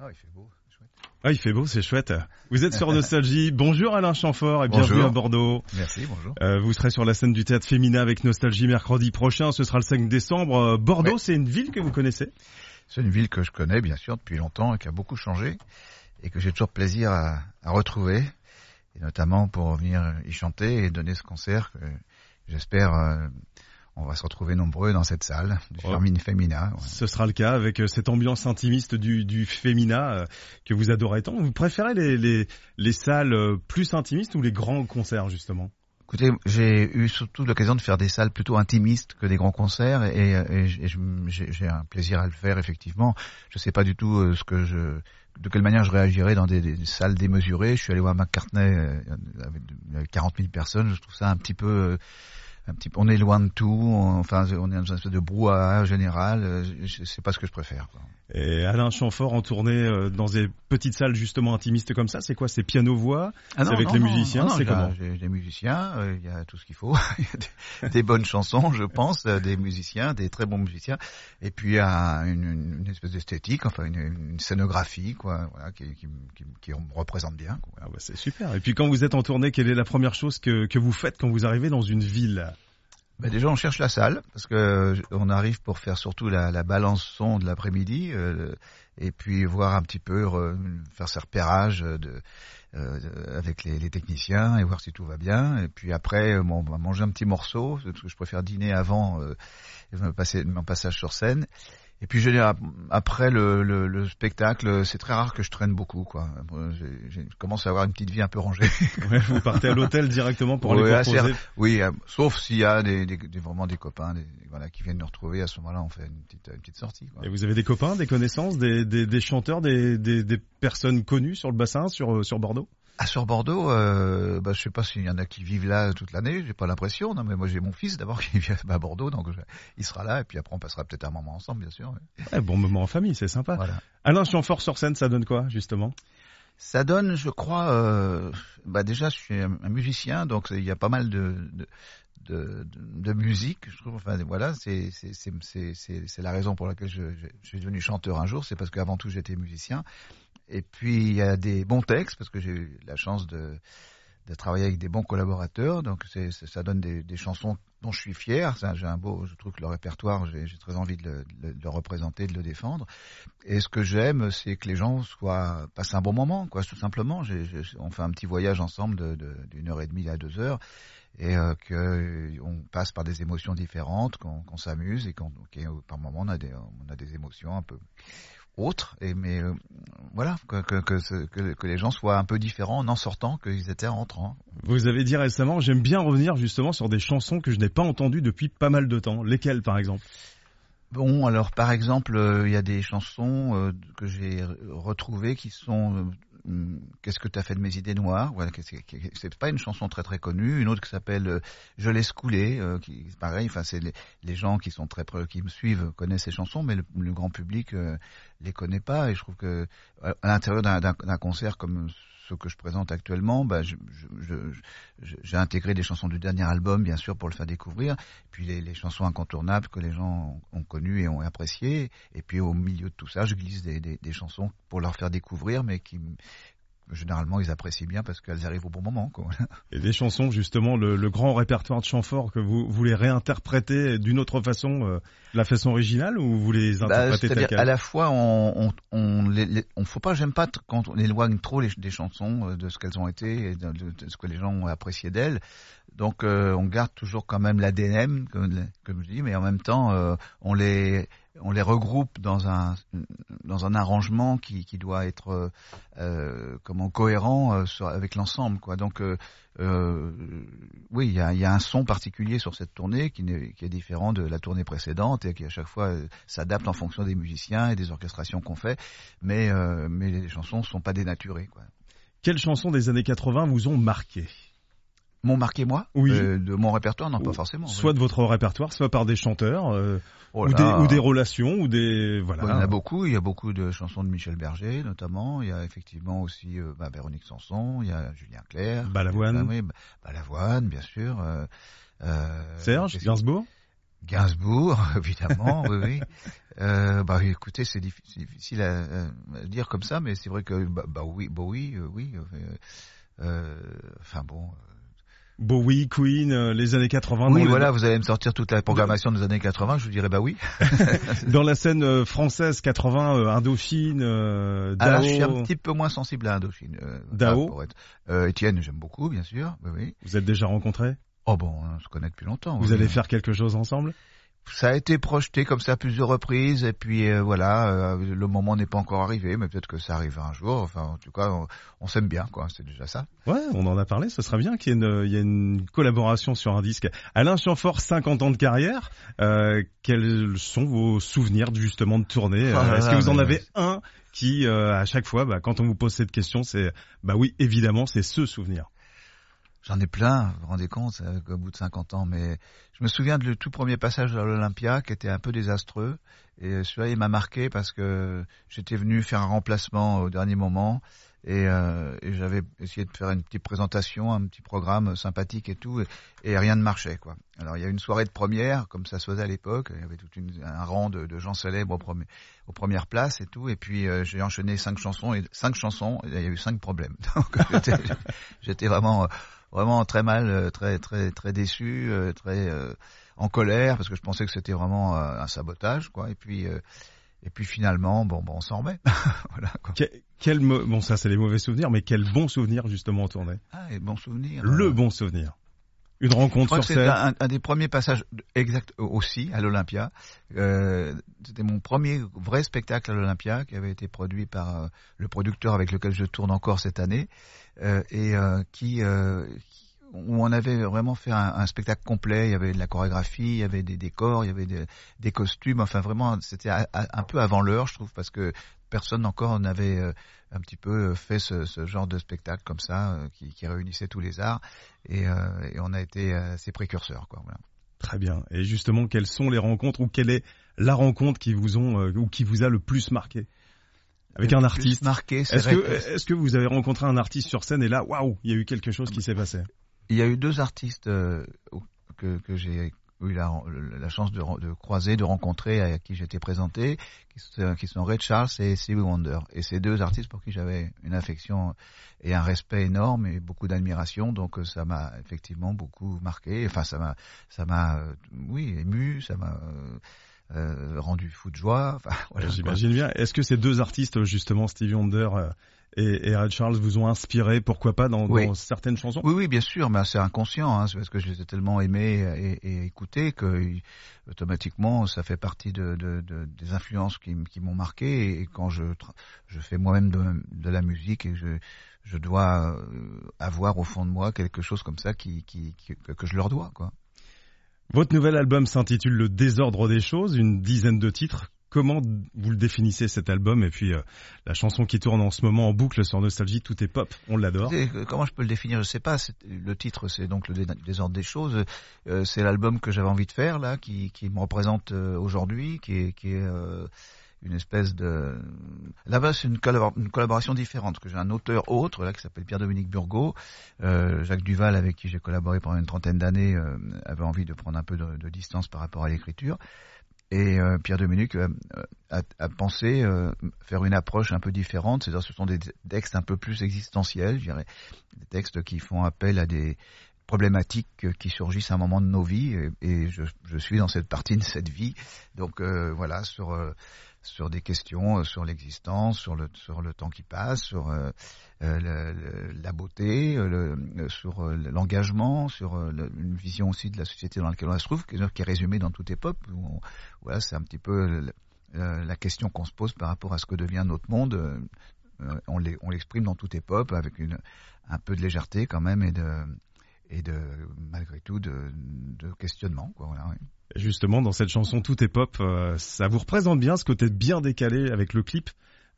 Ah, il fait beau, c'est chouette. Ah, il fait beau, c'est chouette. Vous êtes sur Nostalgie. Bonjour Alain Chamfort et bienvenue Bonjour. à Bordeaux. Merci, bonjour. Euh, vous serez sur la scène du théâtre Féminin avec Nostalgie mercredi prochain. Ce sera le 5 décembre. Euh, Bordeaux, c'est une ville que vous connaissez? C'est une ville que je connais, bien sûr, depuis longtemps et qui a beaucoup changé et que j'ai toujours plaisir à, à retrouver, et notamment pour venir y chanter et donner ce concert que j'espère euh, on va se retrouver nombreux dans cette salle du Ouais. Fermine Femina. ouais. Ce sera le cas avec euh, cette ambiance intimiste du, du Féminin euh, que vous adorez tant. Vous préférez les, les, les salles euh, plus intimistes ou les grands concerts justement? Écoutez, j'ai eu surtout l'occasion de faire des salles plutôt intimistes que des grands concerts et, j'ai un plaisir à le faire effectivement. Je sais pas du tout ce que je, de quelle manière je réagirais dans des, des salles démesurées. Je suis allé voir McCartney avec avec 40 000 personnes. Je trouve ça un petit peu, un petit peu, on est loin de tout. on- enfin, on est dans une espèce de brouhaha général. euh, Je, pas ce que je préfère. Et Alain Chamfort en tournée euh, dans des petites salles justement intimistes comme ça, c'est quoi? C'est piano-voix? Ah C'est avec les musiciens, c'est j'ai- comment? J'ai des musiciens, euh, il y a tout ce qu'il faut. Il y a des, des bonnes chansons, je pense, euh, des musiciens, des très bons musiciens. Et puis il y a une, une espèce d'esthétique, enfin une, une scénographie, quoi, voilà, qui, qui, qui, qui me représente bien. Ah bah, c'est super. Et puis quand vous êtes en tournée, quelle est la première chose que, que vous faites quand vous arrivez dans une ville? Ben déjà, on cherche la salle parce que euh, on arrive pour faire surtout la, la balance son de l'après-midi euh, et puis voir un petit peu re- faire ses repérages euh, de- avec les, les techniciens et voir si tout va bien. Et puis après, bon, on va manger un petit morceau parce que je préfère dîner avant mon passage sur scène. Et puis je, après le, le, le spectacle, c'est très rare que je traîne beaucoup. Quoi. Je commence à avoir une petite vie un peu rangée. Ouais, Vous partez à l'hôtel directement pour Ouais, aller assez. Oui, euh, sauf s'il y a des, des, des- vraiment des copains des, voilà, qui viennent nous retrouver. À ce moment-là, on fait une petite, une petite sortie. Quoi. Et vous avez des copains, des connaissances, des, chanteurs, des, personnes connues sur le bassin, sur, sur Bordeaux? Ah, sur Bordeaux, euh, bah, je sais pas s'il y en a qui vivent là toute l'année. J'ai pas l'impression. Non, mais moi j'ai mon fils d'abord qui vit à Bordeaux, donc je- il sera là. Et puis après, on passera peut-être un moment ensemble, bien sûr. ouais. Ouais, Bon moment en famille, c'est sympa. Voilà. Alain Chamfort sur scène, ça donne quoi justement? Ça donne, je crois, euh, bah déjà, je suis un, musicien, donc il y a pas mal de, de, de, musique. Je trouve, enfin, voilà, c'est la raison pour laquelle je, je, je suis devenu chanteur un jour. C'est parce qu'avant tout, j'étais musicien. Et puis il y a des bons textes parce que j'ai eu la chance de de travailler avec des bons collaborateurs. Donc c'est- ça donne des, des chansons dont je suis fier. J'ai un beau, je trouve que le répertoire, j'ai très envie de le, de le- représenter, de le défendre. Et ce que j'aime, c'est que les gens soient passent un bon moment, quoi, tout simplement. J'ai- j'ai- on fait un petit voyage ensemble d'une heure et demie à deux heures, et euh, que euh, on passe par des émotions différentes, qu'on qu'on s'amuse et qu'on, ok, euh, par moment on a des, on a des émotions un peu autres. Et mais euh, voilà, que, que, les gens soient un peu différents en en sortant qu'ils étaient en rentrant. Vous avez dit récemment, j'aime bien revenir justement sur des chansons que je n'ai pas entendues depuis pas mal de temps. Lesquelles par exemple? Bon, alors par exemple, euh, il y a des chansons euh, que j'ai re- retrouvées qui sont Qu'est-ce que tu as fait de mes idées noires? Voilà, c'est pas une chanson très très connue. Une autre qui s'appelle euh, Je laisse couler, euh, qui pareil. Enfin, les, gens qui sont très qui me suivent connaissent ces chansons, mais le, grand public euh, les connaît pas. Et je trouve que à l'intérieur d'un concert comme ce que je présente actuellement, bah, j'ai intégré des chansons du dernier album, bien sûr, pour le faire découvrir puis les, chansons incontournables que les gens ont, ont connues et ont appréciées. Et puis au milieu de tout ça, je glisse des, des, des chansons pour leur faire découvrir, mais qui généralement ils apprécient bien parce qu'elles arrivent au bon moment. Quoi. Et des chansons justement, le, le grand répertoire de Chamfort que vous, les réinterprétez d'une autre façon, euh, la façon originale, ou vous les Bah, interprétez telles à quelles la fois on, on, on, les, les- on faut pas, j'aime pas quand on éloigne trop les, des chansons euh, de ce qu'elles ont été et de, de- de ce que les gens ont apprécié d'elles. Donc euh, on garde toujours quand même l'ADN, comme, comme je dis, mais en même temps euh, on les on les regroupe dans un dans un arrangement qui, qui doit être euh, euh, comment cohérent euh, avec l'ensemble quoi. Donc euh, euh, oui, il y a, y a un son particulier sur cette tournée qui, n'est- qui est différent de la tournée précédente et qui à chaque fois euh, s'adapte en fonction des musiciens et des orchestrations qu'on fait, mais mais les chansons sont pas dénaturées quoi. Quelles chansons des années 80 vous ont marqué M'ont marqué moi Oui. Euh, De mon répertoire Non, pas forcément. Soit de votre répertoire, soit par des chanteurs, euh, Oh ou, des, ou des relations, ou des voilà. Bon, il y en a beaucoup. Il y a beaucoup de chansons de Michel Berger, notamment. Il y a effectivement aussi euh, bah, Véronique Sanson. Il y a Julien Clerc. Balavoine. Ah oui, bah, Balavoine, bien sûr. Euh, euh, Serge Gainsbourg? Gainsbourg, évidemment, oui, oui. Euh, bah écoutez, c'est difficile, à, dire comme ça, mais c'est vrai que bah, bah oui, bah oui, euh, oui. Euh, enfin bon. Bowie, Queen, euh, les années 80. Oui, voilà, vous allez me sortir toute la programmation des années 80, je vous dirais bah oui. dans la scène euh, française 80, euh, Indochine, Dao. Alors, je suis un petit peu moins sensible à Indochine. Dao. Étienne, j'aime beaucoup, bien sûr. Oui, oui. Vous êtes déjà rencontrés? Oh bon, on se connaît depuis longtemps. Vous allez faire quelque chose ensemble? Ça a été projeté comme ça à plusieurs reprises et puis euh, voilà, euh, le moment n'est pas encore arrivé, mais peut-être que ça arrivera un jour. Enfin, en tout cas, on, s'aime bien, quoi. C'est déjà ça. Ouais, on en a parlé. Ce serait bien qu'il y ait une, il y ait une collaboration sur un disque. Alain Chamfort, 50 ans de carrière. Euh, quels sont vos souvenirs justement de tournée oh Est-ce que vous en avez un qui, à chaque fois, bah, quand on vous pose cette question, c'est bah oui, évidemment, c'est ce souvenir. J'en ai plein, vous vous rendez compte, au bout de 50 ans, mais je me souviens du tout premier passage à l'Olympia qui était un peu désastreux. Et celui-là, il m'a marqué parce que j'étais venu faire un remplacement au dernier moment et, euh, j'avais essayé de faire une petite présentation, un petit programme sympathique et tout, et, rien ne marchait. quoi. Alors il y a une soirée de première, comme ça se faisait à l'époque, il y avait tout un rang de, de gens célèbres au premier, aux premières places et tout, et puis euh, j'ai enchaîné cinq chansons, et cinq chansons, et il y a eu cinq problèmes. Donc j'étais vraiment vraiment très mal, euh, très très très déçu, euh, très euh, en colère parce que je pensais que c'était vraiment un sabotage, quoi. Et puis et puis finalement, bon, bon on s'en remet. voilà, quoi. quel bon, ça c'est les mauvais souvenirs, mais quel bon souvenir justement en tournée. Ah, et bon souvenir. Le bon souvenir. Une rencontre sur scène. Un, un, des premiers passages exact aussi à l'Olympia. Euh, C'était mon premier vrai spectacle à l'Olympia qui avait été produit par le producteur avec lequel je tourne encore cette année. Euh, et euh, qui, euh, où on avait vraiment fait un, spectacle complet. Il y avait de la chorégraphie, il y avait des décors, il y avait des, costumes. Enfin, vraiment, c'était un peu avant l'heure, je trouve, parce que personne encore n'avait un petit peu fait ce, genre de spectacle comme ça, qui, réunissait tous les arts. Et, on a été assez précurseurs, quoi. Voilà. Très bien. Et justement, quelles sont les rencontres ou quelle est la rencontre qui vous ont ou qui vous a le plus marqué? Avec un artiste. Marqué, est-ce que, vous avez rencontré un artiste sur scène et là, waouh, il y a eu quelque chose qui s'est passé? Il y a eu deux artistes euh, que, que j'ai eu la, la chance de, de, croiser, de rencontrer, à qui j'étais présenté, qui, qui, sont Ray Charles et Stevie Wonder. Et ces deux artistes pour qui j'avais une affection et un respect énorme et beaucoup d'admiration. Donc euh, ça m'a effectivement beaucoup marqué. Enfin, ça m'a, ça m'a, euh, oui, ému. Ça m'a euh, rendu fou de joie. Enfin, voilà, J'imagine bien. Est-ce que ces deux artistes, justement, Stevie Wonder et, et Red Charles, vous ont inspiré, pourquoi pas, dans, dans certaines chansons? Oui, oui, bien sûr, mais c'est inconscient. Hein, c'est parce que je les ai tellement aimés et, et écoutés que automatiquement, ça fait partie de, de, de des influences qui, qui m'ont marqué. Et quand je, je fais moi-même de, de, la musique et je, je dois euh, avoir au fond de moi quelque chose comme ça qui, qui, qui que je leur dois, quoi. Votre nouvel album s'intitule Le désordre des choses, une dizaine de titres. Comment vous le définissez cet album et puis euh, la chanson qui tourne en ce moment en boucle sur Nostalgie, tout est pop, on l'adore. Comment je peux le définir Je sais pas. Le titre, c'est donc le désordre des choses. Euh, c'est l'album que j'avais envie de faire là, qui, qui me représente euh, aujourd'hui, qui est, qui est une espèce de là-bas c'est une, collaboration différente que j'ai un auteur autre là qui s'appelle Pierre-Dominique Burgot euh, Jacques Duval avec qui j'ai collaboré pendant une trentaine d'années euh, avait envie de prendre un peu de, distance par rapport à l'écriture et euh, Pierre-Dominique euh, a, a, pensé faire une approche un peu différente. C'est-à-dire ce sont des textes un peu plus existentiels je dirais. Des textes qui font appel à des problématiques qui surgissent à un moment de nos vies. Et, je, je, suis dans cette partie de cette vie. Donc voilà sur sur des questions euh, sur l'existence, sur le sur le temps qui passe, sur euh, euh la beauté, euh, le, sur l'engagement, sur une vision aussi de la société dans laquelle on se trouve, qui est résumée dans toute époque. voilà, c'est un petit peu la question qu'on se pose par rapport à ce que devient notre monde. on l'exprime dans toute époque avec une un peu de légèreté quand même et de et de malgré tout de, de questionnement. Quoi, voilà, Justement, dans cette chanson Tout est pop, euh, ça vous représente bien ce côté bien décalé avec le clip.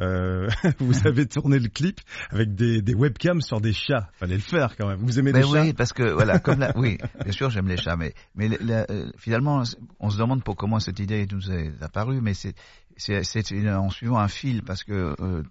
Euh, vous avez tourné le clip avec des, des, webcams sur des chats. Fallait le faire quand même. Vous aimez les chats Oui, parce que voilà, comme la, oui, bien sûr, j'aime les chats, mais mais euh, finalement, on se demande pour comment cette idée nous est apparue, mais c'est c'est en suivant un fil parce que euh,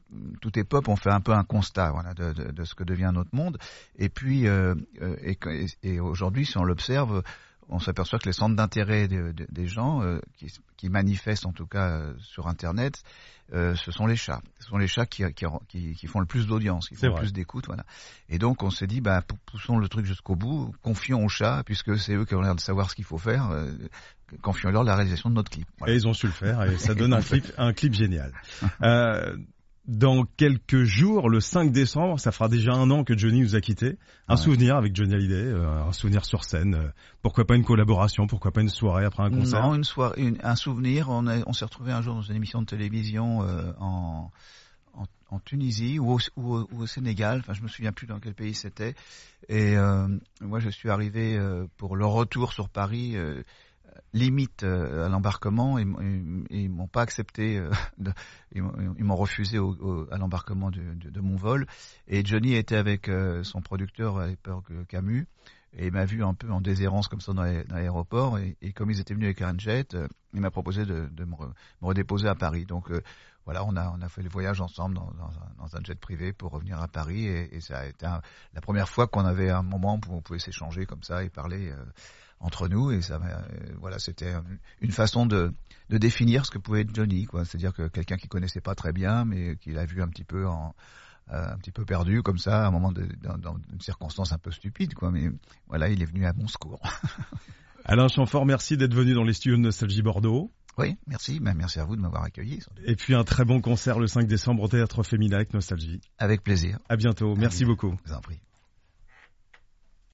tout est pop, on fait un peu un constat voilà de, de, de ce que devient notre monde, et puis et, et aujourd'hui, si on l'observe on s'aperçoit que les centres d'intérêt des gens qui, qui, manifestent en tout cas sur Internet, ce sont les chats. Ce sont les chats qui, qui, qui font le plus d'audience, qui font le plus d'écoute, voilà. Et donc on s'est dit, bah, poussons le truc jusqu'au bout, confions aux chats, puisque c'est eux qui ont l'air de savoir ce qu'il faut faire confions-leur la réalisation de notre clip. Et ils ont su le faire et ça donne un clip, un clip génial. Euh, dans quelques jours, le 5 décembre, ça fera déjà un an que Johnny nous a quittés. Un souvenir avec Johnny Hallyday, euh, un souvenir sur scène. Euh, pourquoi pas une collaboration Pourquoi pas une soirée après un concert Non, une soirée, un souvenir. On, on s'est retrouvé un jour dans une émission de télévision en, en, Tunisie ou au, ou, au, Sénégal. Enfin, je me souviens plus dans quel pays c'était. Et moi, je suis arrivé pour le retour sur Paris limite euh, à l'embarquement et, ils m'ont pas accepté, euh, ils m'ont refusé au, à l'embarquement de, de, mon vol. Et Johnny était avec euh, son producteur à l'époque Camus et il m'a vu un peu en déshérence comme ça dans l'aéroport et, comme ils étaient venus avec un jet, il m'a proposé de, de me, redéposer à Paris. Donc voilà, on a on a fait le voyage ensemble dans, dans, un, dans un, jet privé pour revenir à Paris et, et ça a été la première fois qu'on avait un moment où on pouvait s'échanger comme ça et parler entre nous et ça euh, voilà c'était une façon de, de définir ce que pouvait être Johnny quoi c'est-à-dire que quelqu'un qui connaissait pas très bien mais qui l'a vu un petit peu en euh, un petit peu perdu comme ça à un moment de, dans, dans, une circonstance un peu stupide quoi mais voilà il est venu à mon secours Alain Chamfort merci d'être venu dans les studios de Nostalgie Bordeaux oui, merci. Ben, merci à vous de m'avoir accueilli. Et puis un très bon concert le 5 décembre au Théâtre Féminin avec Nostalgie. Avec plaisir. À bientôt. merci beaucoup. Je vous en prie.